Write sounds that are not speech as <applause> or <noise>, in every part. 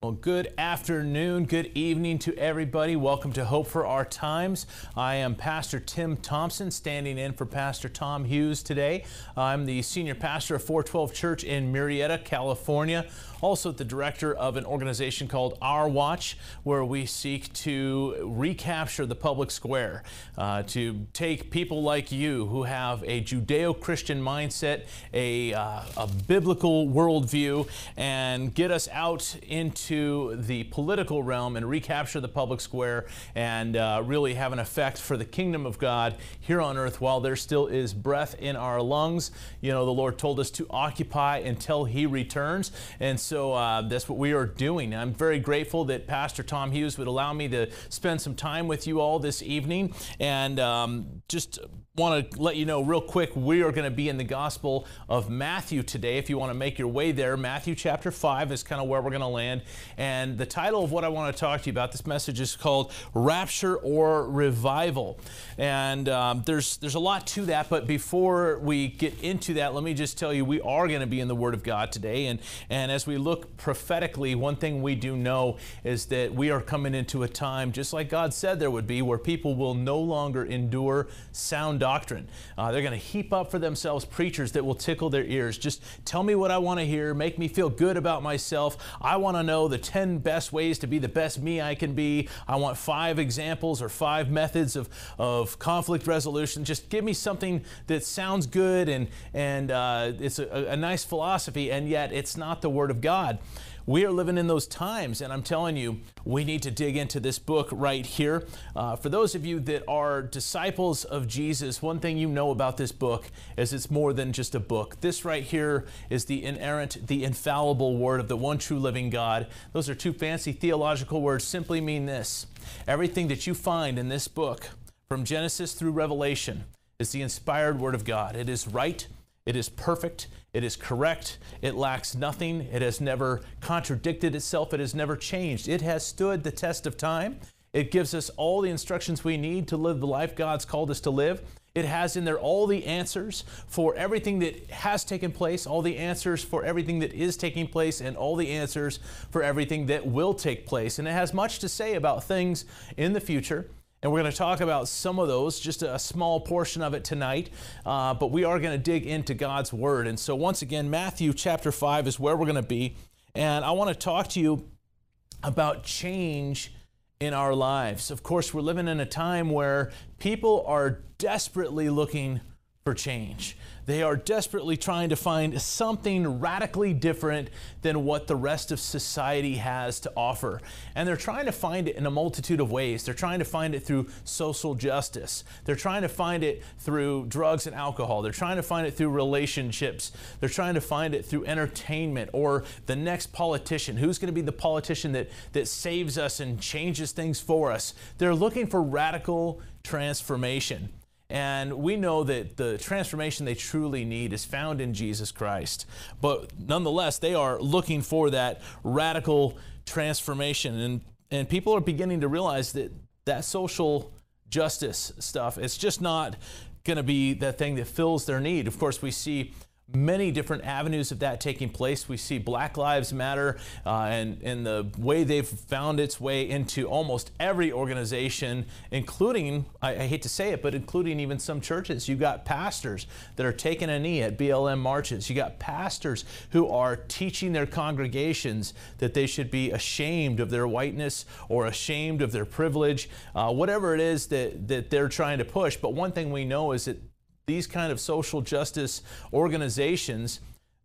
Well, good afternoon, good evening to everybody. Welcome to Hope for Our Times. I am Pastor Tim Thompson, standing in for Pastor Tom Hughes today. I'm the senior pastor of 412 Church in Murrieta, California. Also, the director of an organization called Our Watch, where we seek to recapture the public square, uh, to take people like you who have a Judeo Christian mindset, a, uh, a biblical worldview, and get us out into into the political realm and recapture the public square and uh, really have an effect for the kingdom of God here on earth while there still is breath in our lungs. You know, the Lord told us to occupy until He returns. And so uh, that's what we are doing. I'm very grateful that Pastor Tom Hughes would allow me to spend some time with you all this evening and um, just want to let you know real quick we are going to be in the Gospel of Matthew today. If you want to make your way there, Matthew chapter 5 is kind of where we're going to land. And the title of what I want to talk to you about this message is called Rapture or Revival. And um, there's, there's a lot to that, but before we get into that, let me just tell you we are going to be in the Word of God today. And, and as we look prophetically, one thing we do know is that we are coming into a time, just like God said there would be, where people will no longer endure sound doctrine. Uh, they're going to heap up for themselves preachers that will tickle their ears. Just tell me what I want to hear, make me feel good about myself. I want to know the 10 best ways to be the best me I can be. I want five examples or five methods of, of conflict resolution. Just give me something that sounds good and, and uh, it's a, a nice philosophy, and yet it's not the Word of God. We are living in those times, and I'm telling you, we need to dig into this book right here. Uh, for those of you that are disciples of Jesus, one thing you know about this book is it's more than just a book. This right here is the inerrant, the infallible word of the one true living God. Those are two fancy theological words, simply mean this everything that you find in this book, from Genesis through Revelation, is the inspired word of God. It is right, it is perfect, it is correct. It lacks nothing. It has never contradicted itself. It has never changed. It has stood the test of time. It gives us all the instructions we need to live the life God's called us to live. It has in there all the answers for everything that has taken place, all the answers for everything that is taking place, and all the answers for everything that will take place. And it has much to say about things in the future and we're going to talk about some of those, just a small portion of it tonight. Uh, but we are going to dig into God's Word. And so, once again, Matthew chapter 5 is where we're going to be. And I want to talk to you about change in our lives. Of course, we're living in a time where people are desperately looking for change. They are desperately trying to find something radically different than what the rest of society has to offer. And they're trying to find it in a multitude of ways. They're trying to find it through social justice. They're trying to find it through drugs and alcohol. They're trying to find it through relationships. They're trying to find it through entertainment or the next politician. Who's going to be the politician that, that saves us and changes things for us? They're looking for radical transformation. And we know that the transformation they truly need is found in Jesus Christ. But nonetheless, they are looking for that radical transformation. And, and people are beginning to realize that that social justice stuff, it's just not going to be the thing that fills their need. Of course, we see many different avenues of that taking place. We see Black Lives Matter uh, and, and the way they've found its way into almost every organization, including, I, I, hate to say it, but including even some churches. You've got pastors that are taking a knee at BLM marches. You got pastors who are teaching their congregations that they should be ashamed of their whiteness or ashamed of their privilege, uh, whatever it is that, that they're trying to push. But one thing we know is that these kind of social justice organizations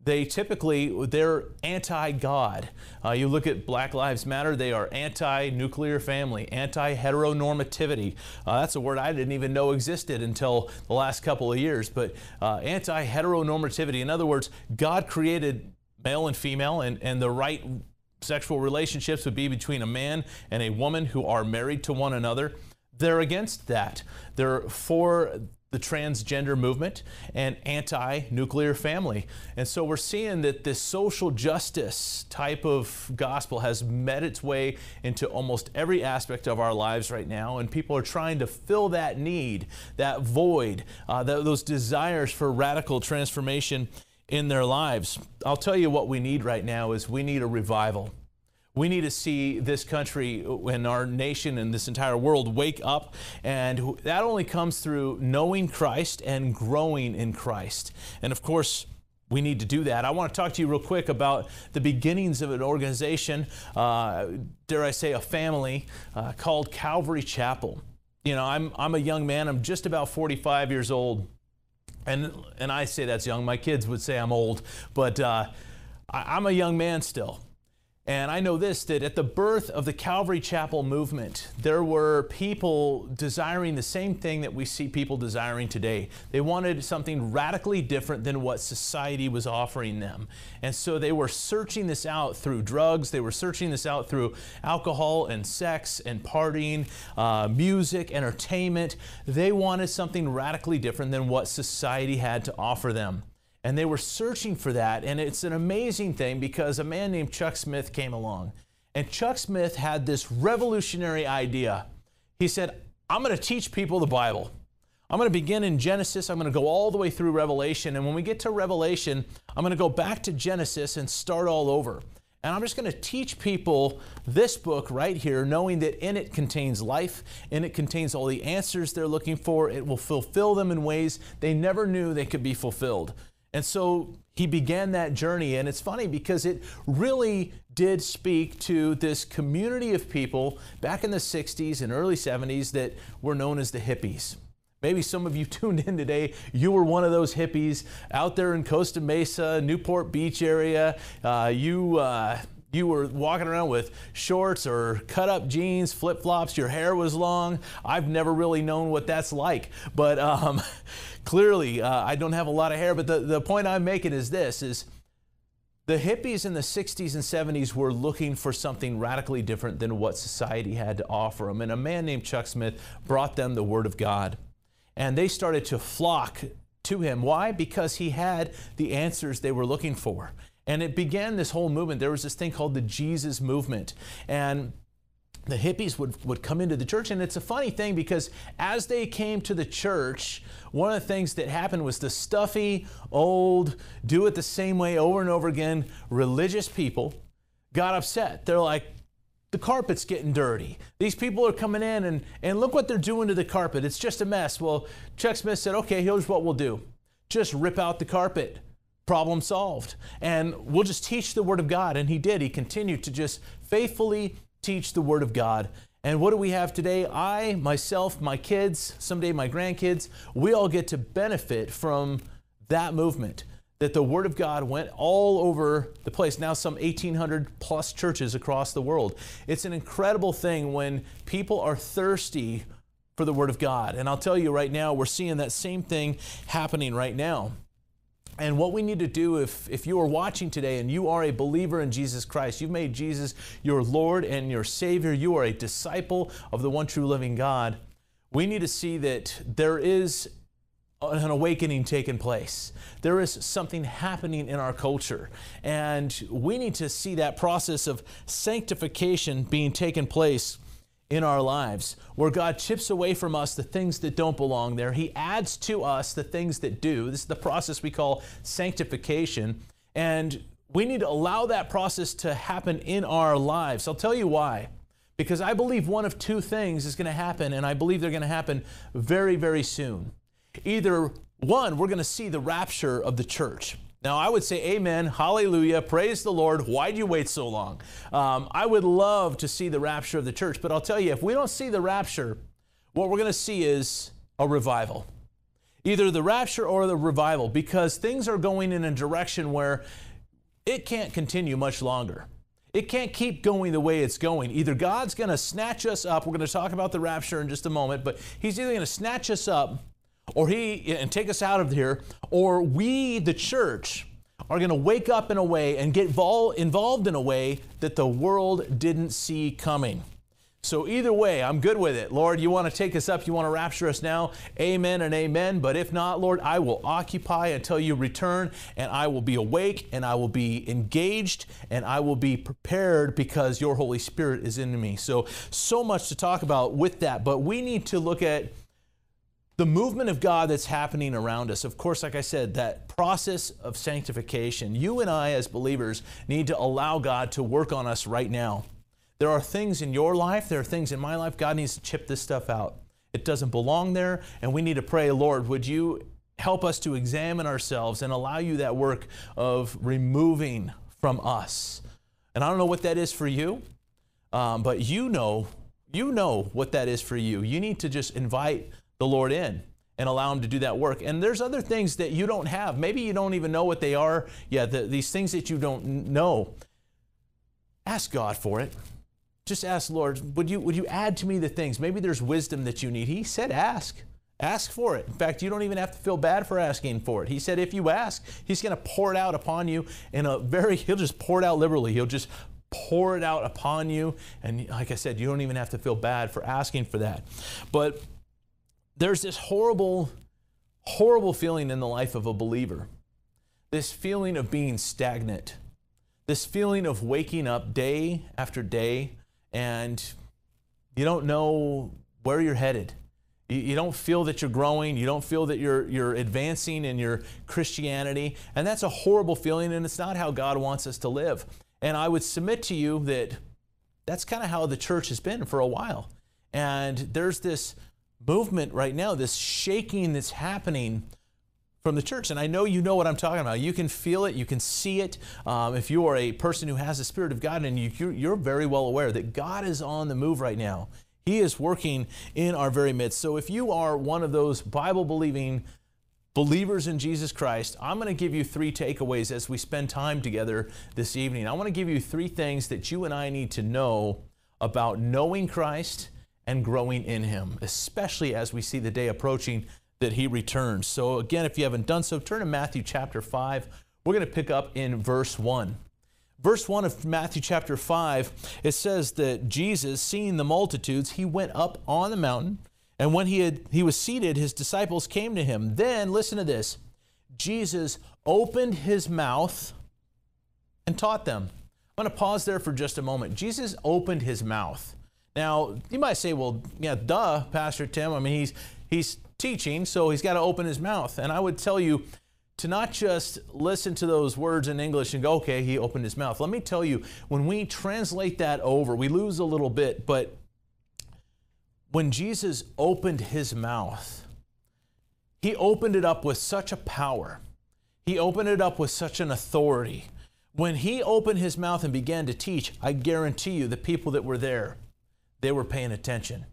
they typically they're anti-god. Uh, you look at black lives matter they are anti-nuclear family anti-heteronormativity. Uh, that's a word i didn't even know existed until the last couple of years but uh, anti-heteronormativity. In other words god created male and female and, and the right sexual relationships would be between a man and a woman who are married to one another. They're against that. They're for the transgender movement and anti nuclear family. And so we're seeing that this social justice type of gospel has met its way into almost every aspect of our lives right now. And people are trying to fill that need, that void, uh, those desires for radical transformation in their lives. I'll tell you what we need right now is we need a revival. We need to see this country and our nation and this entire world wake up. And that only comes through knowing Christ and growing in Christ. And of course, we need to do that. I want to talk to you real quick about the beginnings of an organization, uh, dare I say, a family uh, called Calvary Chapel. You know, I'm, I'm a young man, I'm just about 45 years old. And, and I say that's young. My kids would say I'm old, but uh, I, I'm a young man still. And I know this that at the birth of the Calvary Chapel movement, there were people desiring the same thing that we see people desiring today. They wanted something radically different than what society was offering them. And so they were searching this out through drugs, they were searching this out through alcohol and sex and partying, uh, music, entertainment. They wanted something radically different than what society had to offer them. And they were searching for that. And it's an amazing thing because a man named Chuck Smith came along. And Chuck Smith had this revolutionary idea. He said, I'm going to teach people the Bible. I'm going to begin in Genesis. I'm going to go all the way through Revelation. And when we get to Revelation, I'm going to go back to Genesis and start all over. And I'm just going to teach people this book right here, knowing that in it contains life, in it contains all the answers they're looking for. It will fulfill them in ways they never knew they could be fulfilled. And so he began that journey. And it's funny because it really did speak to this community of people back in the 60s and early 70s that were known as the hippies. Maybe some of you <laughs> tuned in today, you were one of those hippies out there in Costa Mesa, Newport Beach area. Uh, you, uh, you were walking around with shorts or cut up jeans, flip flops, your hair was long. I've never really known what that's like. But um, <laughs> clearly, uh, I don't have a lot of hair. But the, the point I'm making is this is the hippies in the 60s and 70s were looking for something radically different than what society had to offer them. And a man named Chuck Smith brought them the Word of God. And they started to flock to him. Why? Because he had the answers they were looking for. And it began this whole movement. There was this thing called the Jesus movement. And the hippies would, would come into the church. And it's a funny thing because as they came to the church, one of the things that happened was the stuffy, old, do it the same way over and over again religious people got upset. They're like, the carpet's getting dirty. These people are coming in and, and look what they're doing to the carpet. It's just a mess. Well, Chuck Smith said, okay, here's what we'll do just rip out the carpet problem solved. And we'll just teach the Word of God. And he did. He continued to just faithfully teach the Word of God. And what do we have today? I, myself, my kids, someday my grandkids, we all get to benefit from that movement. That the Word of God went all over the place. Now, some 1,800 plus churches across the world. It's an incredible thing when people are thirsty for the Word of God. And I'll tell you right now, we're seeing that same thing happening right now. And what we need to do if, if you are watching today and you are a believer in Jesus Christ, you've made Jesus your Lord and your Savior, you are a disciple of the one true living God, we need to see that there is an awakening taking place. There is something happening in our culture. And we need to see that process of sanctification being taken place in our lives, where God chips away from us the things that don't belong there. He adds to us the things that do. This is the process we call sanctification. And we need to allow that process to happen in our lives. I'll tell you why. Because I believe one of two things is going to happen, and I believe they're going to happen very, very soon. Either one, we're going to see the rapture of the church. Now, I would say amen, hallelujah, praise the Lord. Why'd you wait so long? Um, I would love to see the rapture of the church, but I'll tell you, if we don't see the rapture, what we're going to see is a revival. Either the rapture or the revival, because things are going in a direction where it can't continue much longer. It can't keep going the way it's going. Either God's going to snatch us up, we're going to talk about the rapture in just a moment, but He's either going to snatch us up or he and take us out of here, or we, the church, are going to wake up in a way and get vol- involved in a way that the world didn't see coming. So, either way, I'm good with it. Lord, you want to take us up, you want to rapture us now. Amen and amen. But if not, Lord, I will occupy until you return, and I will be awake, and I will be engaged, and I will be prepared because your Holy Spirit is in me. So, so much to talk about with that. But we need to look at the movement of God that's happening around us, of course, like I said, that process of sanctification, you and I as believers need to allow God to work on us right now. There are things in your life, there are things in my life, God needs to chip this stuff out. It doesn't belong there, and we need to pray, Lord, would you help us to examine ourselves and allow you that work of removing from us. And I don't know what that is for you, um, but you know, you know what that is for you. You need to just invite the Lord in and allow Him to do that work. And there's other things that you don't have. Maybe you don't even know what they are. Yeah, the, these things that you don't know. Ask God for it. Just ask, Lord, would you, would you add to me the things? Maybe there's wisdom that you need. He said, ask. Ask for it. In fact, you don't even have to feel bad for asking for it. He said, if you ask, He's going to pour it out upon you in a very, <laughs> He'll just pour it out liberally. He'll just pour it out upon you. And like I said, you don't even have to feel bad for asking for that. But there's this horrible, horrible feeling in the life of a believer this feeling of being stagnant, this feeling of waking up day after day and you don't know where you're headed. You, don't feel that you're growing. You don't feel that you're, you're advancing in your Christianity. And that's a horrible feeling, and it's not how God wants us to live. And I would submit to you that that's kind of how the church has been for a while. And there's this movement right now, this shaking that's happening from the church. And I know you know what I'm talking about. You can feel it, you can see it. Um, if you are a person who has the Spirit of God and you, you're very well aware that God is on the move right now. He is working in our very midst. So if you are one of those Bible believing believers in Jesus Christ, I'm going to give you three takeaways as we spend time together this evening. I want to give you three things that you and I need to know about knowing Christ and growing in Him, especially as we see the day approaching that He returns. So, again, if you haven't done so, turn to Matthew chapter 5. We're going to pick up in verse 1. Verse 1 of Matthew chapter 5, it says that Jesus, seeing the multitudes, he went up on the mountain, and when he, had, he was seated, his disciples came to him. Then, listen to this Jesus opened his mouth and taught them. I'm going to pause there for just a moment. Jesus opened his mouth. Now, you might say, well, yeah, duh, Pastor Tim. I mean, he's he's teaching, so he's got to open his mouth. And I would tell you to not just listen to those words in English and go, okay, he opened his mouth. Let me tell you, when we translate that over, we lose a little bit, but when Jesus opened his mouth, he opened it up with such a power. He opened it up with such an authority. When he opened his mouth and began to teach, I guarantee you the people that were there they were paying attention.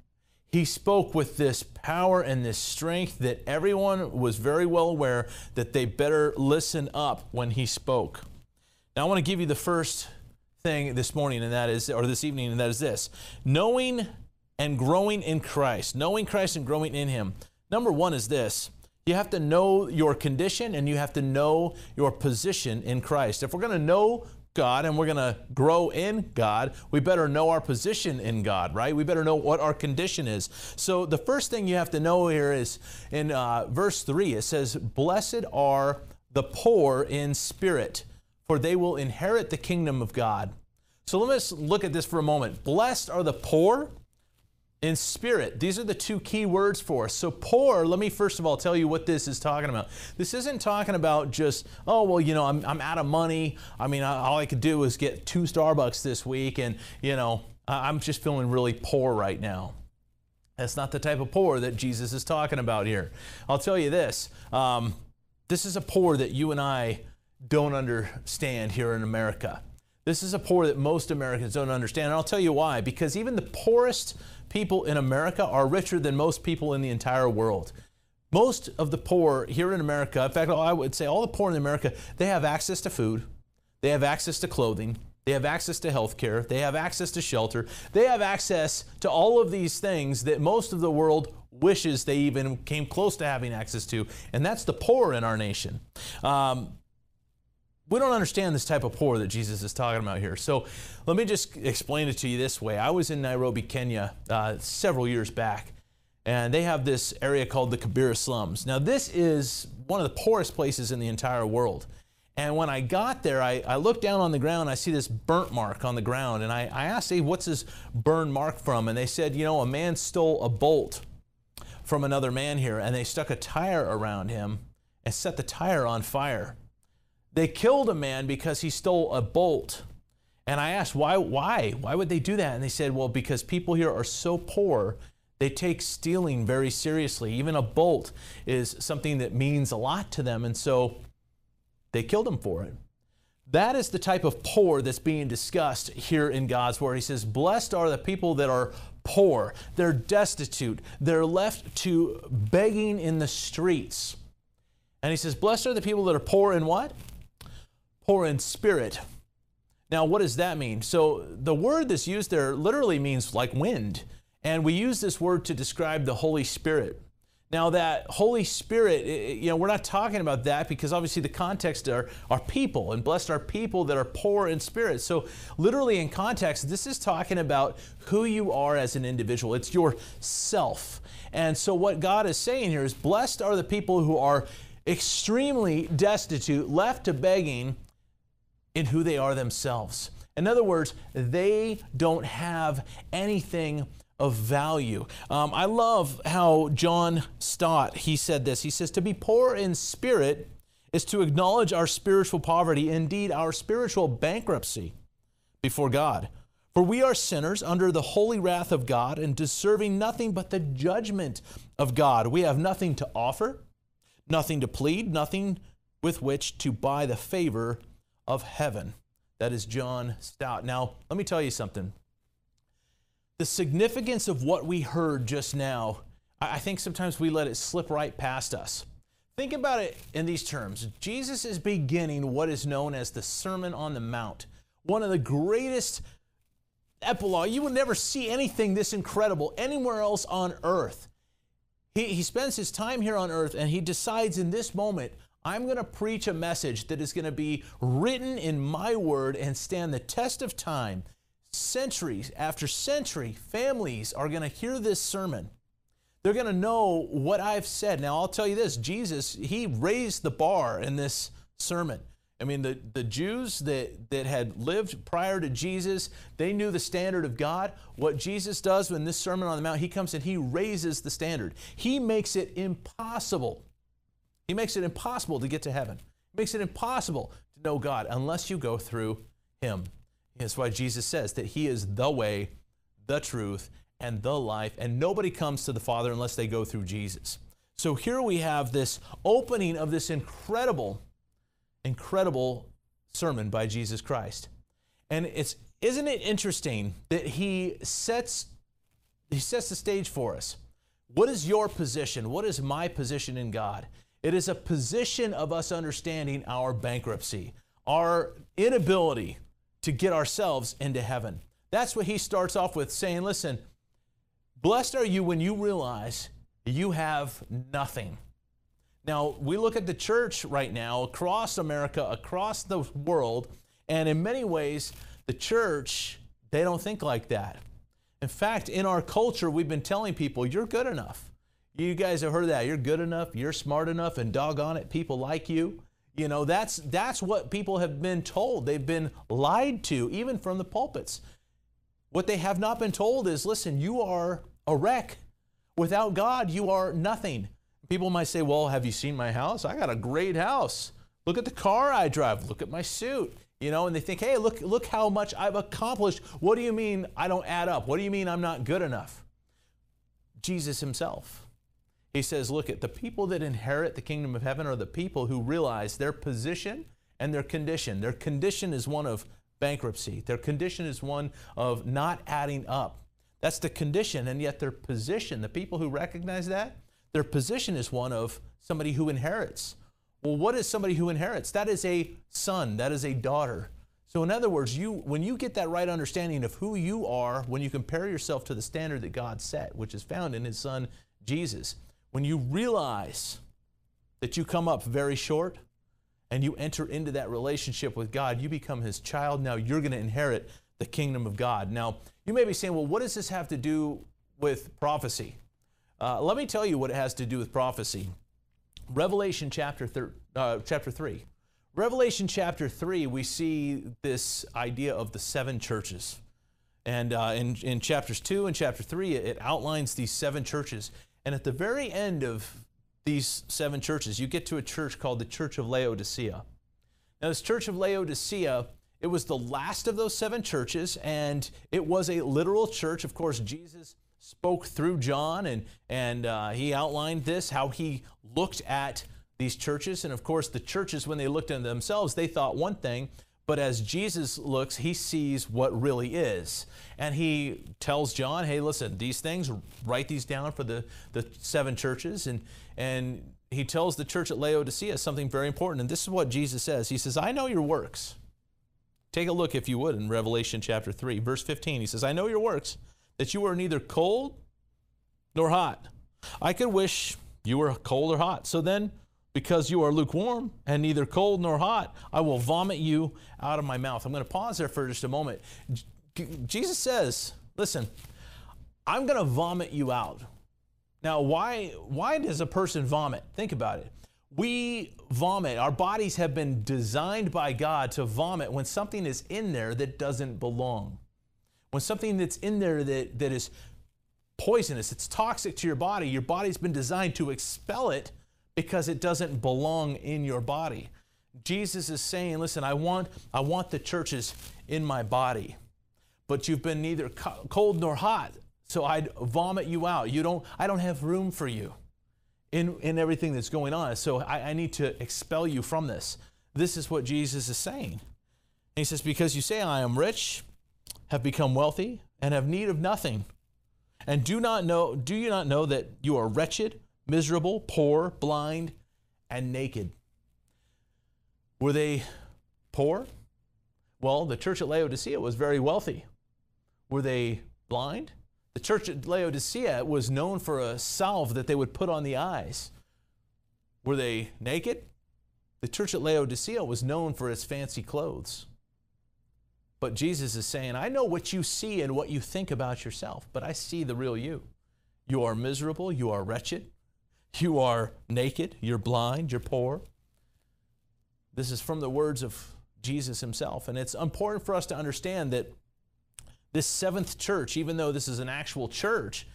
He spoke with this power and this strength that everyone was very well aware that they better listen up when he spoke. Now, I want to give you the first thing this morning, and that is, or this evening, and that is this knowing and growing in Christ. Knowing Christ and growing in Him. Number one is this you have to know your condition and you have to know your position in Christ. If we're going to know God and we're going to grow in God, we better know our position in God, right? We better know what our condition is. So the first thing you have to know here is in uh, verse 3, it says, Blessed are the poor in spirit, for they will inherit the kingdom of God. So let's look at this for a moment. Blessed are the poor in spirit. These are the two key words for us. So, poor, let me first of all tell you what this is talking about. This isn't talking about just, oh, well, you know, I'm, I'm out of money. I mean, all I could do is get two Starbucks this week, and, you know, I'm just feeling really poor right now. That's not the type of poor that Jesus is talking about here. I'll tell you this um, this is a poor that you and I don't understand here in America. This is a poor that most Americans don't understand. And I'll tell you why. Because even the poorest people in America are richer than most people in the entire world. Most of the poor here in America, in fact, I would say all the poor in America, they have access to food, they have access to clothing, they have access to health care, they have access to shelter, they have access to all of these things that most of the world wishes they even came close to having access to, and that's the poor in our nation. Um, we don't understand this type of poor that Jesus is talking about here. So let me just explain it to you this way. I was in Nairobi, Kenya, uh, several years back, and they have this area called the Kibera slums. Now, this is one of the poorest places in the entire world. And when I got there, I, I looked down on the ground, I see this burnt mark on the ground, and I, I asked, hey, what's this burn mark from? And they said, you know, a man stole a bolt from another man here, and they stuck a tire around him and set the tire on fire. They killed a man because he stole a bolt. And I asked, why, why? Why would they do that? And they said, well, because people here are so poor, they take stealing very seriously. Even a bolt is something that means a lot to them. And so they killed him for it. That is the type of poor that's being discussed here in God's Word. He says, Blessed are the people that are poor, they're destitute, they're left to begging in the streets. And he says, Blessed are the people that are poor in what? Poor in spirit. Now, what does that mean? So, the word that's used there literally means like wind. And we use this word to describe the Holy Spirit. Now, that Holy Spirit, you know, we're not talking about that because obviously the context are, are people, and blessed are people that are poor in spirit. So, literally in context, this is talking about who you are as an individual. It's your self. And so, what God is saying here is, blessed are the people who are extremely destitute, left to begging in who they are themselves. In other words, they don't have anything of value. Um, I love how John Stott he said this. He says, "To be poor in spirit is to acknowledge our spiritual poverty, indeed our spiritual bankruptcy before God. For we are sinners under the holy wrath of God and deserving nothing but the judgment of God. We have nothing to offer, nothing to plead, nothing with which to buy the favor of heaven." That is John Stott. Now, let me tell you something the significance of what we heard just now, I think sometimes we let it slip right past us. Think about it in these terms Jesus is beginning what is known as the Sermon on the Mount, one of the greatest epilogue. You will never see anything this incredible anywhere else on earth. He, he spends his time here on earth and he decides in this moment, I'm going to preach a message that is going to be written in my word and stand the test of time centuries after century, families are going to hear this sermon. They're going to know what I've said. Now, I'll tell you this Jesus, he raised the bar in this sermon. I mean, the, the Jews that, that had lived prior to Jesus, they knew the standard of God. What Jesus does in this Sermon on the Mount, he comes and he raises the standard. He makes it impossible. He makes it impossible to get to heaven. He makes it impossible to know God unless you go through him. That's why Jesus says that He is the way, the truth, and the life, and nobody comes to the Father unless they go through Jesus. So here we have this opening of this incredible, incredible sermon by Jesus Christ. And it's isn't it interesting that he sets he sets the stage for us. What is your position? What is my position in God? It is a position of us understanding our bankruptcy, our inability to get ourselves into heaven. That's what he starts off with saying, listen, blessed are you when you realize you have nothing. Now, we look at the church right now across America, across the world, and in many ways, the church, they don't think like that. In fact, in our culture, we've been telling people, you're good enough. You guys have heard that. You're good enough, you're smart enough, and doggone it, people like you. You know, that's, that's what people have been told. They've been lied to, even from the pulpits. What they have not been told is listen, you are a wreck. Without God, you are nothing. People might say, well, have you seen my house? I got a great house. Look at the car I drive. Look at my suit. You know, and they think, hey, look, look how much I've accomplished. What do you mean I don't add up? What do you mean I'm not good enough? Jesus himself he says, Look at the people that inherit the kingdom of heaven are the people who realize their position and their condition. Their condition is one of bankruptcy, their condition is one of not adding up. That's the condition, and yet their position, the people who recognize that, their position is one of somebody who inherits. Well, what is somebody who inherits? That is a son, that is a daughter. So, in other words, you, when you get that right understanding of who you are, when you compare yourself to the standard that God set, which is found in His Son Jesus, when you realize that you come up very short and you enter into that relationship with God, you become His child. Now you're going to inherit the kingdom of God. Now, you may be saying, well, what does this have to do with prophecy? Uh, let me tell you what it has to do with prophecy. Revelation chapter, thir- uh, chapter 3. Revelation chapter 3, we see this idea of the seven churches. And uh, in, in chapters 2 and chapter 3, it outlines these seven churches. And at the very end of these seven churches, you get to a church called the Church of Laodicea. Now, this Church of Laodicea, it was the last of those seven churches, and it was a literal church. Of course, Jesus spoke through John, and, and uh, he outlined this, how he looked at these churches. And of course, the churches, when they looked at themselves, they thought one thing, but as Jesus looks, he sees what really is. And he tells John, hey, listen, these things, write these down for the, the seven churches. And, and he tells the church at Laodicea something very important. And this is what Jesus says He says, I know your works. Take a look, if you would, in Revelation chapter 3, verse 15. He says, I know your works, that you are neither cold nor hot. I could wish you were cold or hot. So then, because you are lukewarm and neither cold nor hot, I will vomit you out of my mouth. I'm going to pause there for just a moment. Jesus says, Listen, I'm going to vomit you out. Now, why, why does a person vomit? Think about it. We vomit. Our bodies have been designed by God to vomit when something is in there that doesn't belong. When something that's in there that, that is poisonous, it's toxic to your body, your body's been designed to expel it because it doesn't belong in your body. Jesus is saying, listen, I want, I want the churches in my body, but you've been neither cold nor hot, so I'd vomit you out. You don't, I don't have room for you in, in everything that's going on. So I, I need to expel you from this. This is what Jesus is saying. And he says, Because you say, I am rich, have become wealthy, and have need of nothing, and do not know, do you not know that you are wretched? Miserable, poor, blind, and naked. Were they poor? Well, the church at Laodicea was very wealthy. Were they blind? The church at Laodicea was known for a salve that they would put on the eyes. Were they naked? The church at Laodicea was known for its fancy clothes. But Jesus is saying, I know what you see and what you think about yourself, but I see the real you. You are miserable, you are wretched, you are naked, you're blind, you're poor. This is from the words of Jesus himself. And it's important for us to understand that this seventh church, even though this is an actual church,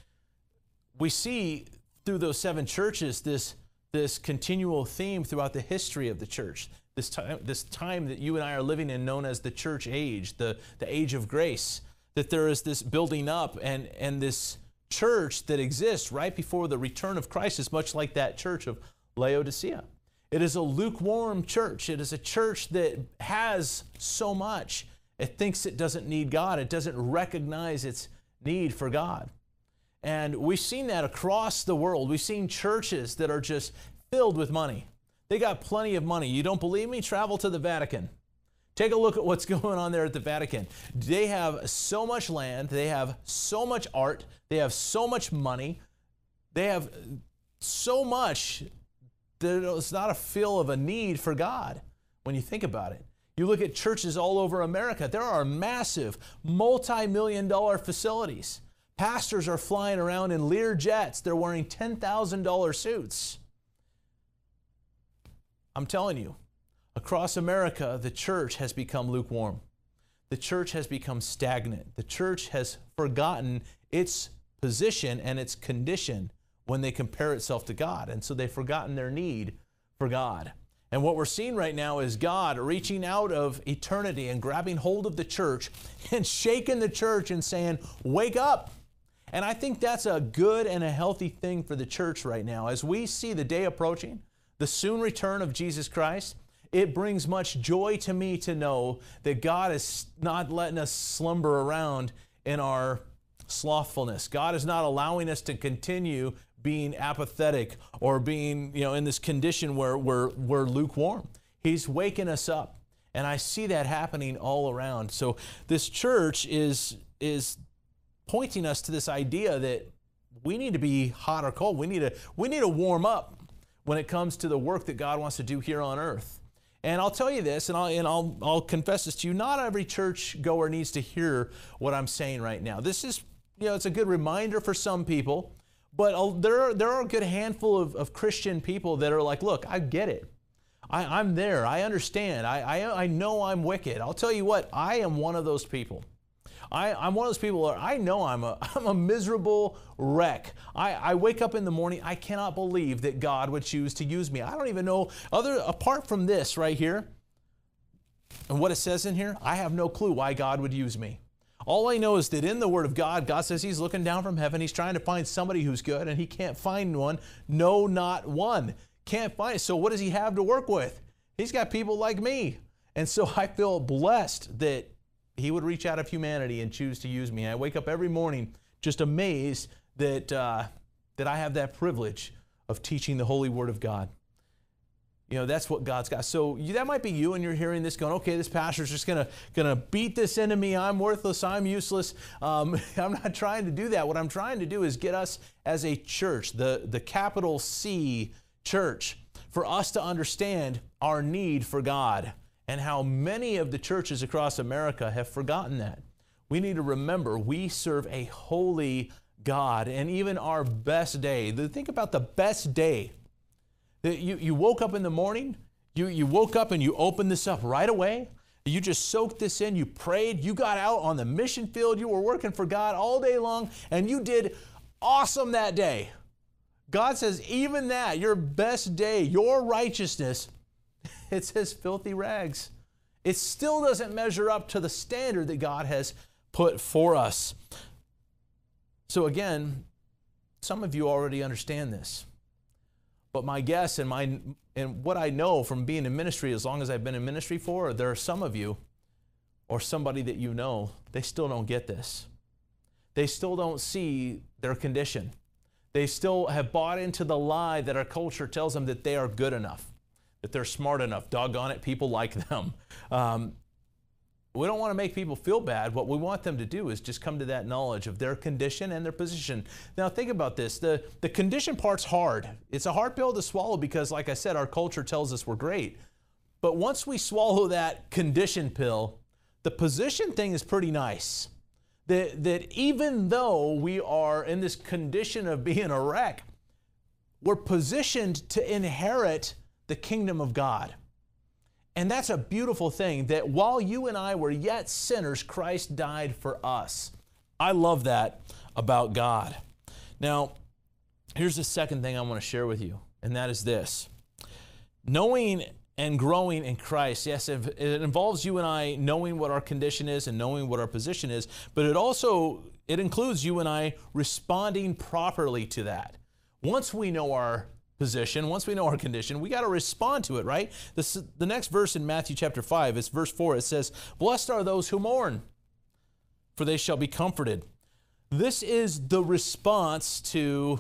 we see through those seven churches this, this continual theme throughout the history of the church. This time, this time that you and I are living in, known as the church age, the, the age of grace, that there is this building up and, and this church that exists right before the return of Christ is much like that church of Laodicea. It is a lukewarm church. It is a church that has so much. It thinks it doesn't need God. It doesn't recognize its need for God. And we've seen that across the world. We've seen churches that are just filled with money. They got plenty of money. You don't believe me? Travel to the Vatican. Take a look at what's <laughs> going on there at the Vatican. They have so much land, they have so much art, they have so much money, they have so much that it's not a feel of a need for God when you think about it. You look at churches all over America, there are massive, multi million dollar facilities. Pastors are flying around in Lear jets, they're wearing $10,000 suits. I'm telling you, Across America, the church has become lukewarm. The church has become stagnant. The church has forgotten its position and its condition when they compare itself to God. And so they've forgotten their need for God. And what we're seeing right now is God reaching out of eternity and grabbing hold of the church <laughs> and shaking the church and saying, Wake up. And I think that's a good and a healthy thing for the church right now. As we see the day approaching, the soon return of Jesus Christ, it brings much joy to me to know that God is not letting us slumber around in our slothfulness. God is not allowing us to continue being apathetic or being, you know, in this condition where we're, we're lukewarm. He's waking us up. And I see that happening all around. So this church is is pointing us to this idea that we need to be hot or cold. We need to we need to warm up when it comes to the work that God wants to do here on earth. And I'll tell you this, and I'll, and I'll, I'll confess this to you. Not every church goer needs to hear what I'm saying right now. This is, you know, it's a good reminder for some people, but there are, there are a good handful of, of Christian people that are like, look, I get it. I, am there. I understand. I, I, I know I'm wicked. I'll tell you what, I am one of those people. I, am one of those people where I know I'm a, <laughs> I'm a miserable wreck. I, I wake up in the morning, I cannot believe that God would choose to use me. I don't even know, other apart from this right here, and what it says in here, I have no clue why God would use me. All I know is that in the Word of God, God says He's looking down from heaven. He's trying to find somebody who's good, and He can't find one. No, not one. Can't find. So, what does He have to work with? He's got people like me. And so I feel blessed that He would reach out of humanity and choose to use me. I wake up every morning just amazed that, uh, that I have that privilege of teaching the Holy Word of God. You know, that's what God's got. So you, that might be you, and you're hearing this going, okay, this pastor's just going to gonna beat this into me. I'm worthless. I'm useless. Um, <laughs> I'm not trying to do that. What I'm trying to do is get us as a church, the, the capital C church, for us to understand our need for God and how many of the churches across America have forgotten that. We need to remember we serve a holy God, and even our best day. Think about the best day you, you woke up in the morning, you, you woke up and you opened this up right away. You just soaked this in, you prayed, you got out on the mission field, you were working for God all day long, and you did awesome that day. God says, even that, your best day, your righteousness, <laughs> it says filthy rags. It still doesn't measure up to the standard that God has put for us. So, again, some of you already understand this. But my guess and my and what I know from being in ministry as long as I've been in ministry for, there are some of you or somebody that you know, they still don't get this. They still don't see their condition. They still have bought into the lie that our culture tells them that they are good enough, that they're smart enough. Doggone it, people like them. <laughs> Um, we don't want to make people feel bad. What we want them to do is just come to that knowledge of their condition and their position. Now, think about this the, the condition part's hard. It's a hard pill to swallow because, like I said, our culture tells us we're great. But once we swallow that condition pill, the position thing is pretty nice. That, that even though we are in this condition of being a wreck, we're positioned to inherit the kingdom of God. And that's a beautiful thing that while you and I were yet sinners, Christ died for us. I love that about God. Now, here's the second thing I want to share with you, and that is this knowing and growing in Christ. Yes, it involves you and I knowing what our condition is and knowing what our position is, but it also it includes you and I responding properly to that. Once we know our position, once we know our condition, we got to respond to it, right? This, the next verse in Matthew chapter 5, is verse 4. It says, Blessed are those who mourn, for they shall be comforted. This is the response to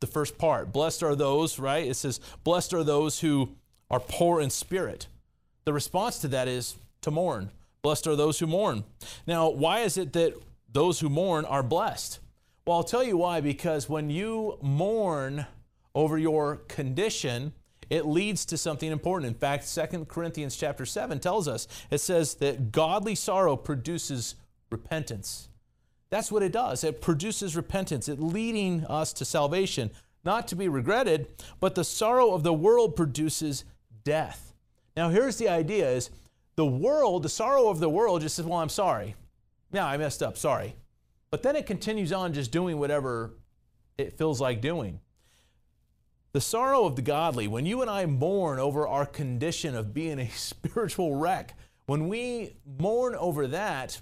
the first part. Blessed are those, right? It says, Blessed are those who are poor in spirit. The response to that is to mourn. Blessed are those who mourn. Now, why is it that those who mourn are blessed? Well, I'll tell you why. Because when you mourn, over your condition, it leads to something important. In fact, 2 Corinthians chapter 7 tells us it says that godly sorrow produces repentance. That's what it does. It produces repentance, it leading us to salvation, not to be regretted, but the sorrow of the world produces death. Now, here's the idea is the world, the sorrow of the world just says, well, I'm sorry. Yeah, I messed up, sorry. But then it continues on just doing whatever it feels like doing. The sorrow of the godly, when you and I mourn over our condition of being a <laughs> spiritual wreck, when we mourn over that,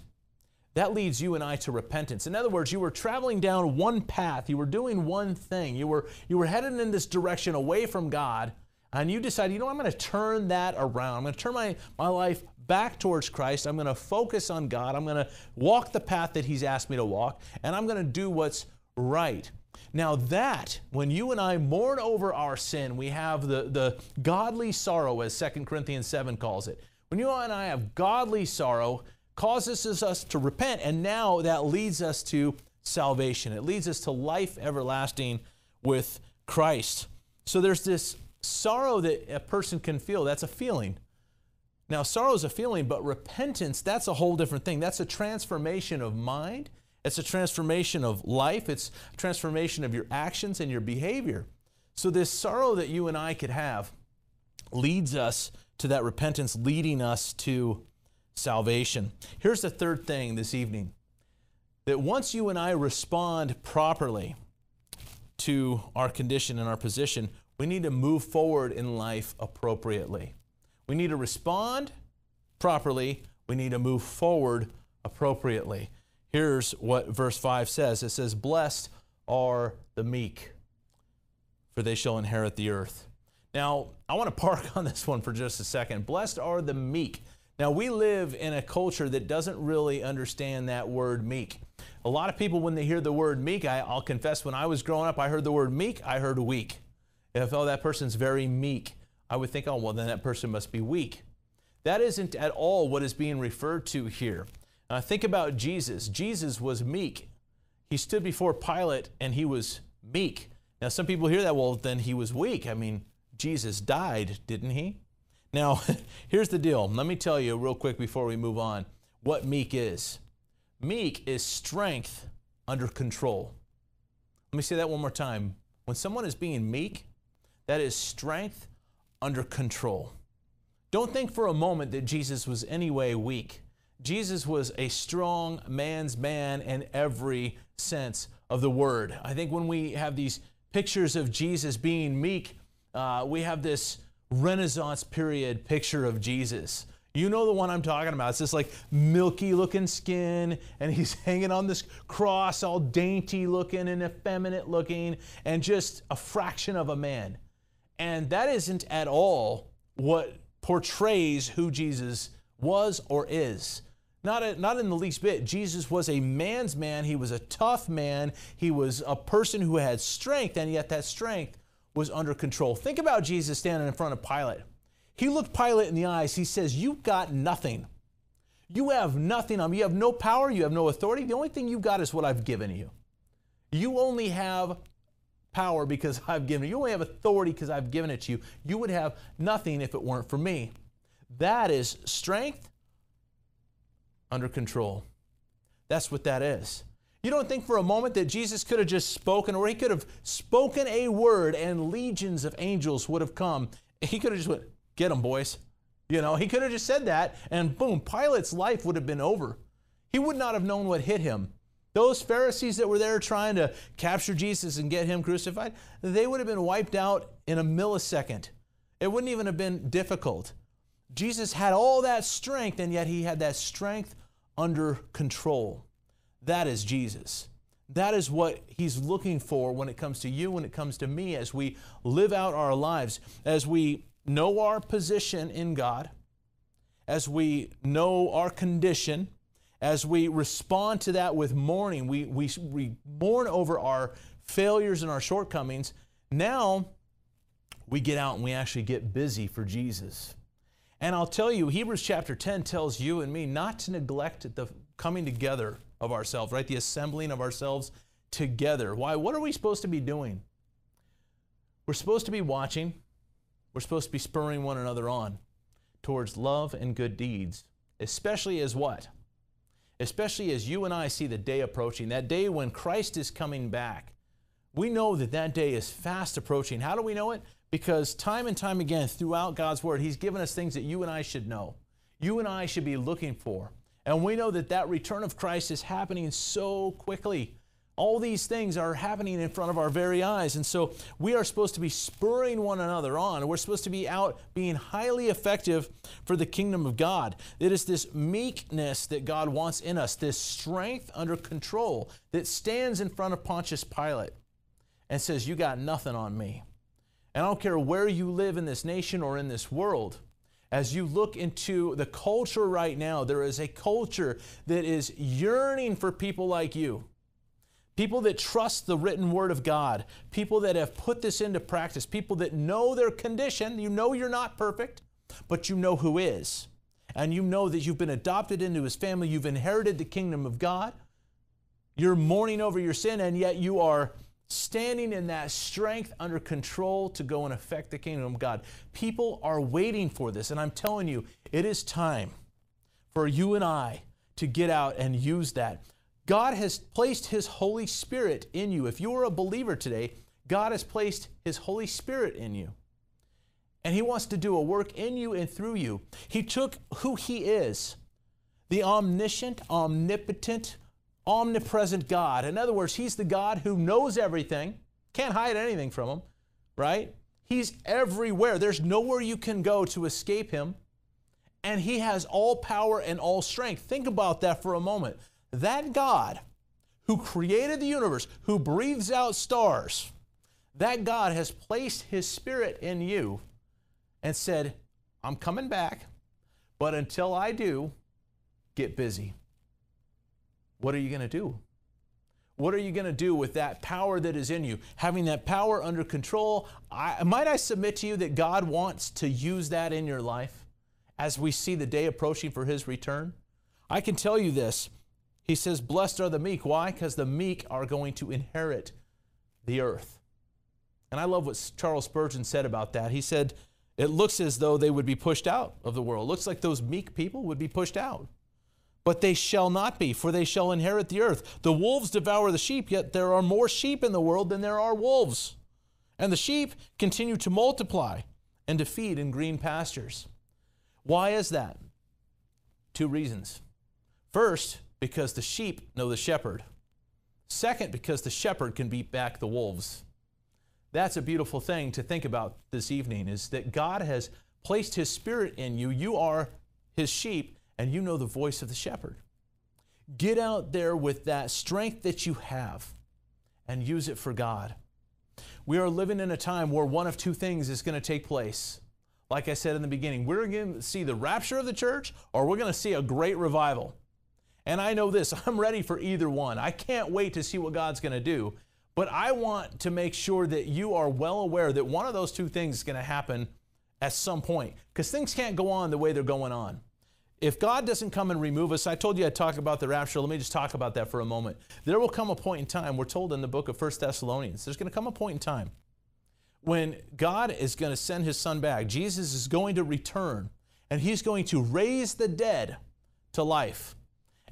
that leads you and I to repentance. In other words, you were traveling down one path, you were doing one thing, you were, you were headed in this direction away from God, and you decide, you know, I'm going to turn that around. I'm going to turn my, my life back towards Christ. I'm going to focus on God. I'm going to walk the path that He's asked me to walk, and I'm going to do what's right. Now, that, when you and I mourn over our sin, we have the, the godly sorrow, as 2 Corinthians 7 calls it. When you and I have godly sorrow, causes us to repent, and now that leads us to salvation. It leads us to life everlasting with Christ. So there's this sorrow that a person can feel. That's a feeling. Now, sorrow is a feeling, but repentance, that's a whole different thing. That's a transformation of mind it's a transformation of life, it's a transformation of your actions and your behavior. So, this sorrow that you and I could have leads us to that repentance, leading us to salvation. Here's the third thing this evening that once you and I respond properly to our condition and our position, we need to move forward in life appropriately. We need to respond properly, we need to move forward appropriately. Here's what verse 5 says it says, Blessed are the meek, for they shall inherit the earth. Now, I want to <laughs> park on this one for just a second. Blessed are the meek. Now, we live in a culture that doesn't really understand that word meek. A lot of people, when they hear the word meek, I, will confess, when I was growing up, I heard the word meek, I heard weak. If, oh, that person's very meek, I would think, oh, well, then that person must be weak. That isn't at all what is being referred to here. Uh, think about Jesus. Jesus was meek. He stood before Pilate and he was meek. Now, some people hear that, well, then he was weak. I mean, Jesus died, didn't he? Now, <laughs> here's the deal. Let me tell you real quick before we move on what meek is. Meek is strength under control. Let me say that one more time. When someone is being meek, that is strength under control. Don't think for a moment that Jesus was anyway weak. Jesus was a strong man's man in every sense of the word. I think when we have these pictures of Jesus being meek, uh, we have this Renaissance period picture of Jesus. You know the one I'm talking about. It's this like milky looking skin, and he's <laughs> hanging on this cross, all dainty looking and effeminate looking, and just a fraction of a man. And that isn't at all what portrays who Jesus was or is. Not, a, not in the least bit. Jesus was a man's man. He was a tough man. He was a person who had strength, and yet that strength was under control. Think about Jesus standing in front of Pilate. He looked Pilate in the eyes. He says, You've got nothing. You have nothing on me. You have no power. You have no authority. The only thing you've got is what I've given you. You only have power because I've given it. You only have authority because I've given it to you. You would have nothing if it weren't for me. That is strength under control. That's what that is. You don't think for a moment that Jesus could have just spoken, or he could have spoken a word and legions of angels would have come. He could have just went, Get them, boys. You know, he could have just said that, and boom, Pilate's life would have been over. He would not have known what hit him. Those Pharisees that were there trying to capture Jesus and get him crucified, they would have been wiped out in a millisecond. It wouldn't even have been difficult. Jesus had all that strength, and yet he had that strength under control. That is Jesus. That is what he's looking for when it comes to you, when it comes to me, as we live out our lives, as we know our position in God, as we know our condition, as we respond to that with mourning, we, we, we mourn over our failures and our shortcomings. Now we get out and we actually get busy for Jesus. And I'll tell you, Hebrews chapter 10 tells you and me not to neglect the coming together of ourselves, right? The assembling of ourselves together. Why? What are we supposed to be doing? We're supposed to be watching. We're supposed to be spurring one another on towards love and good deeds, especially as what? Especially as you and I see the day approaching, that day when Christ is coming back. We know that that day is fast approaching. How do we know it? Because time and time again throughout God's Word, He's given us things that you and I should know. You and I should be looking for. And we know that that return of Christ is happening so quickly. All these things are happening in front of our very eyes. And so we are supposed to be spurring one another on. We're supposed to be out being highly effective for the kingdom of God. It is this meekness that God wants in us, this strength under control that stands in front of Pontius Pilate and says, You got nothing on me. And I don't care where you live in this nation or in this world as you look into the culture right now, there is a culture that is yearning for people like you people that trust the written word of God, people that have put this into practice, people that know their condition. You know you're not perfect, but you know who is. And you know that you've been adopted into his family, you've inherited the kingdom of God. You're mourning over your sin, and yet you are standing in that strength under control to go and affect the kingdom of God. People are waiting for this, and I'm telling you, it is time for you and I to get out and use that. God has placed His Holy Spirit in you. If you are a believer today, God has placed His Holy Spirit in you. And He wants to do a work in you and through you. He took who He is, the omniscient, omnipotent, omnipresent God. In other words, He's the God who knows everything, can't hide anything from Him, right? He's everywhere. There's nowhere you can go to escape Him. And He has all power and all strength. Think about that for a moment. That God who created the universe, who breathes out stars, that God has placed His Spirit in you and said, I'm coming back, but until I do, get busy. What are you going to do? What are you going to do with that power that is in you? Having that power under control, I, might I submit to you that God wants to use that in your life as we see the day approaching for His return? I can tell you this. He says, Blessed are the meek. Why? Because the meek are going to inherit the earth. And I love what Charles Spurgeon said about that. He said, It looks as though they would be pushed out of the world. It looks like those meek people would be pushed out but they shall not be, for they shall inherit the earth. The wolves devour the sheep, yet there are more sheep in the world than there are wolves. And the sheep continue to multiply and to feed in green pastures. Why is that? Two reasons. First, because the sheep know the shepherd. Second, because the shepherd can beat back the wolves. That's a beautiful thing to think about this evening is that God has placed his spirit in you. You are his sheep and you know the voice of the shepherd. Get out there with that strength that you have and use it for God. We are living in a time where one of two things is going to take place. Like I said in the beginning, we're going to see the rapture of the church or we're going to see a great revival. And I know this, <laughs> I'm ready for either one. I can't wait to see what God's going to do. But I want to make sure that you are well aware that one of those two things is going to happen at some point because things can't go on the way they're going on. If God doesn't come and remove us, I told you I'd talk about the rapture. Let me just talk about that for a moment. There will come a point in time, we're told in the book of 1 Thessalonians, there's going to come a point in time when God is going to send his son back. Jesus is going to return and he's going to raise the dead to life.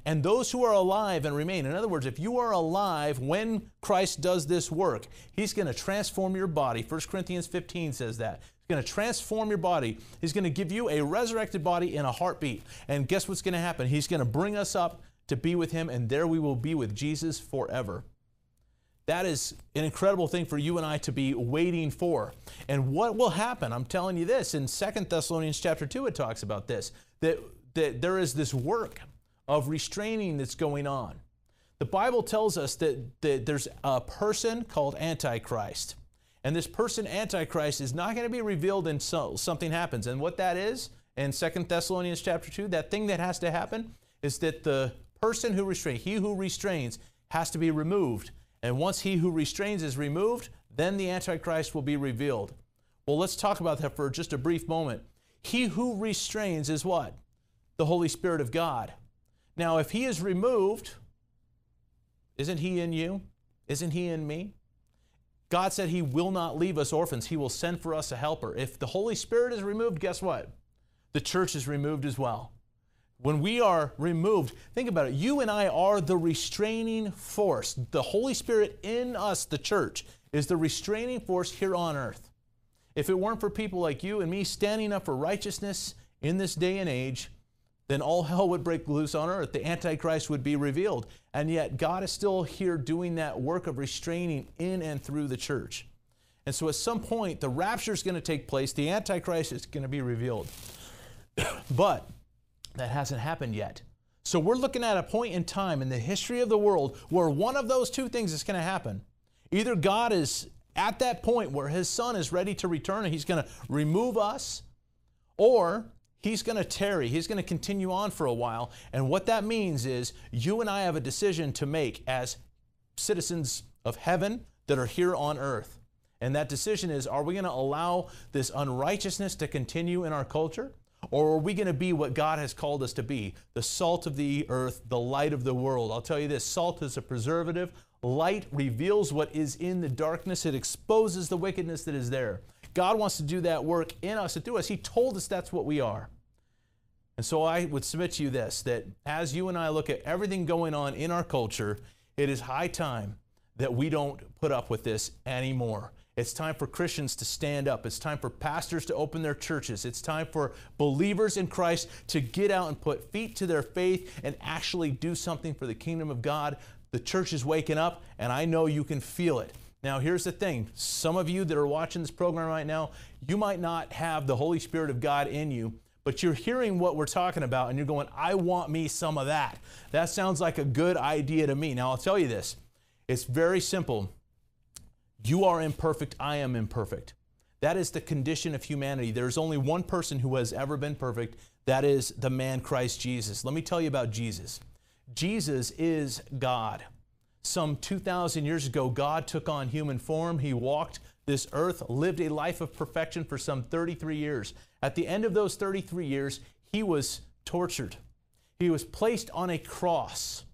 And those who are alive and remain, in other words, if you are alive when Christ does this work, he's going to transform your body. 1 Corinthians 15 says that going to transform your body. He's going to give you a resurrected body in a heartbeat. And guess what's going to happen? He's going to bring us up to be with Him, and there we will be with Jesus forever. That is an incredible thing for you and I to be waiting for. And what will happen? I'm telling you this in Second Thessalonians chapter 2 it talks about this that that there is this work of restraining that's going on. The Bible tells us that, that there's a person called Antichrist. And this person, Antichrist, is not going to be revealed until something happens. And what that is, in Second Thessalonians chapter 2, that thing that has to happen is that the person who restrains, he who restrains, has to be removed. And once he who restrains is removed, then the Antichrist will be revealed. Well, let's talk about that for just a brief moment. He who restrains is what? The Holy Spirit of God. Now, if he is removed, isn't he in you? Isn't he in me? God said He will not leave us orphans. He will send for us a helper. If the Holy Spirit is removed, guess what? The church is removed as well. When we are removed, think about it. You and I are the restraining force. The Holy Spirit in us, the church, is the restraining force here on earth. If it weren't for people like you and me standing up for righteousness in this day and age, then all hell would break loose on earth. The Antichrist would be revealed. And yet, God is still here doing that work of restraining in and through the church. And so, at some point, the rapture is going to take place, the Antichrist is going to be revealed. <coughs> but that hasn't happened yet. So, we're looking at a point in time in the history of the world where one of those two things is going to happen. Either God is at that point where his son is ready to return and he's going to remove us, or He's going to tarry. He's going to continue on for a while. And what that means is you and I have a decision to make as citizens of heaven that are here on earth. And that decision is are we going to allow this unrighteousness to continue in our culture? Or are we going to be what God has called us to be? The salt of the earth, the light of the world. I'll tell you this salt is a preservative. Light reveals what is in the darkness, it exposes the wickedness that is there. God wants to do that work in us and through us. He told us that's what we are. And so I would submit to you this that as you and I look at everything going on in our culture, it is high time that we don't put up with this anymore. It's time for Christians to stand up. It's time for pastors to open their churches. It's time for believers in Christ to get out and put feet to their faith and actually do something for the kingdom of God. The church is waking up, and I know you can feel it. Now, here's the thing some of you that are watching this program right now, you might not have the Holy Spirit of God in you, but you're hearing what we're talking about and you're going, I want me some of that. That sounds like a good idea to me. Now, I'll tell you this it's very simple. You are imperfect, I am imperfect. That is the condition of humanity. There's only one person who has ever been perfect. That is the man Christ Jesus. Let me tell you about Jesus. Jesus is God. Some 2,000 years ago, God took on human form. He walked this earth, lived a life of perfection for some 33 years. At the end of those 33 years, he was tortured. He was placed on a cross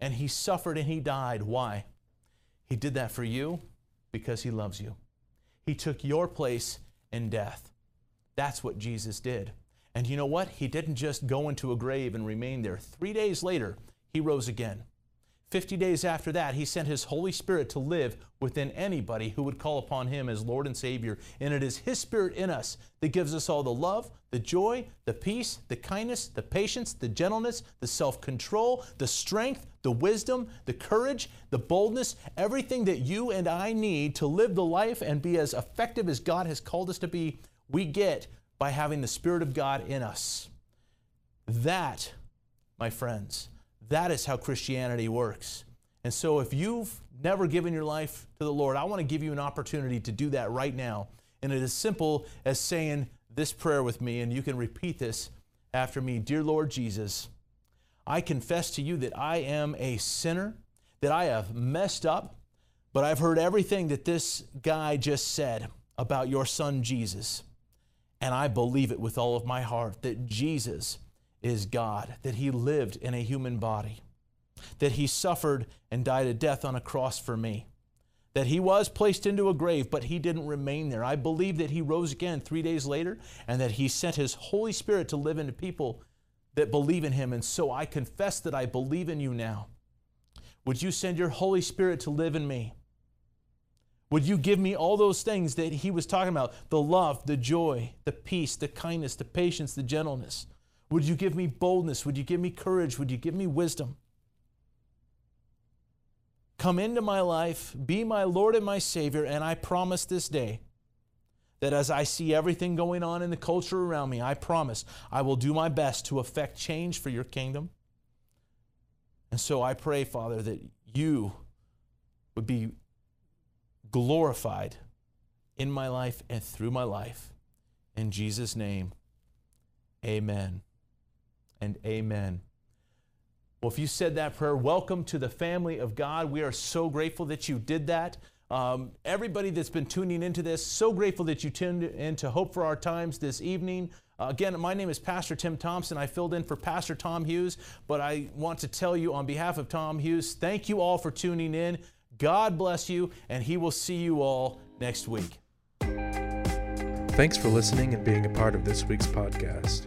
and he suffered and he died. Why? He did that for you because he loves you. He took your place in death. That's what Jesus did. And you know what? He didn't just go into a grave and remain there. Three days later, he rose again. 50 days after that, he sent his Holy Spirit to live within anybody who would call upon him as Lord and Savior. And it is his Spirit in us that gives us all the love, the joy, the peace, the kindness, the patience, the gentleness, the self control, the strength, the wisdom, the courage, the boldness, everything that you and I need to live the life and be as effective as God has called us to be, we get by having the Spirit of God in us. That, my friends, that is how Christianity works. And so if you've never given your life to the Lord, I want to give you an opportunity to do that right now. And it is simple as saying this prayer with me, and you can repeat this after me Dear Lord Jesus, I confess to you that I am a sinner, that I have messed up, but I've heard everything that this guy just said about your son Jesus. And I believe it with all of my heart that Jesus is God, that he lived in a human body, that he suffered and died a death on a cross for me, that he was placed into a grave, but he didn't remain there. I believe that he rose again three days later and that he sent his Holy Spirit to live into people that believe in him. And so I confess that I believe in you now. Would you send your Holy Spirit to live in me? Would you give me all those things that he was talking about the love, the joy, the peace, the kindness, the patience, the gentleness? Would you give me boldness? Would you give me courage? Would you give me wisdom? Come into my life, be my Lord and my Savior, and I promise this day that as I see everything going on in the culture around me, I promise I will do my best to affect change for your kingdom. And so I pray, Father, that you would be glorified in my life and through my life. In Jesus' name, amen and amen. Well, if you said that prayer, welcome to the family of God. We are so grateful that you did that. Um, everybody that's been tuning into this, so grateful that you tuned in to Hope for Our Times this evening. Uh, again, my name is Pastor Tim Thompson. I filled in for Pastor Tom Hughes, but I want to tell you on behalf of Tom Hughes, thank you all for tuning in. God bless you, and He will see you all next week. Thanks for listening and being a part of this week's podcast.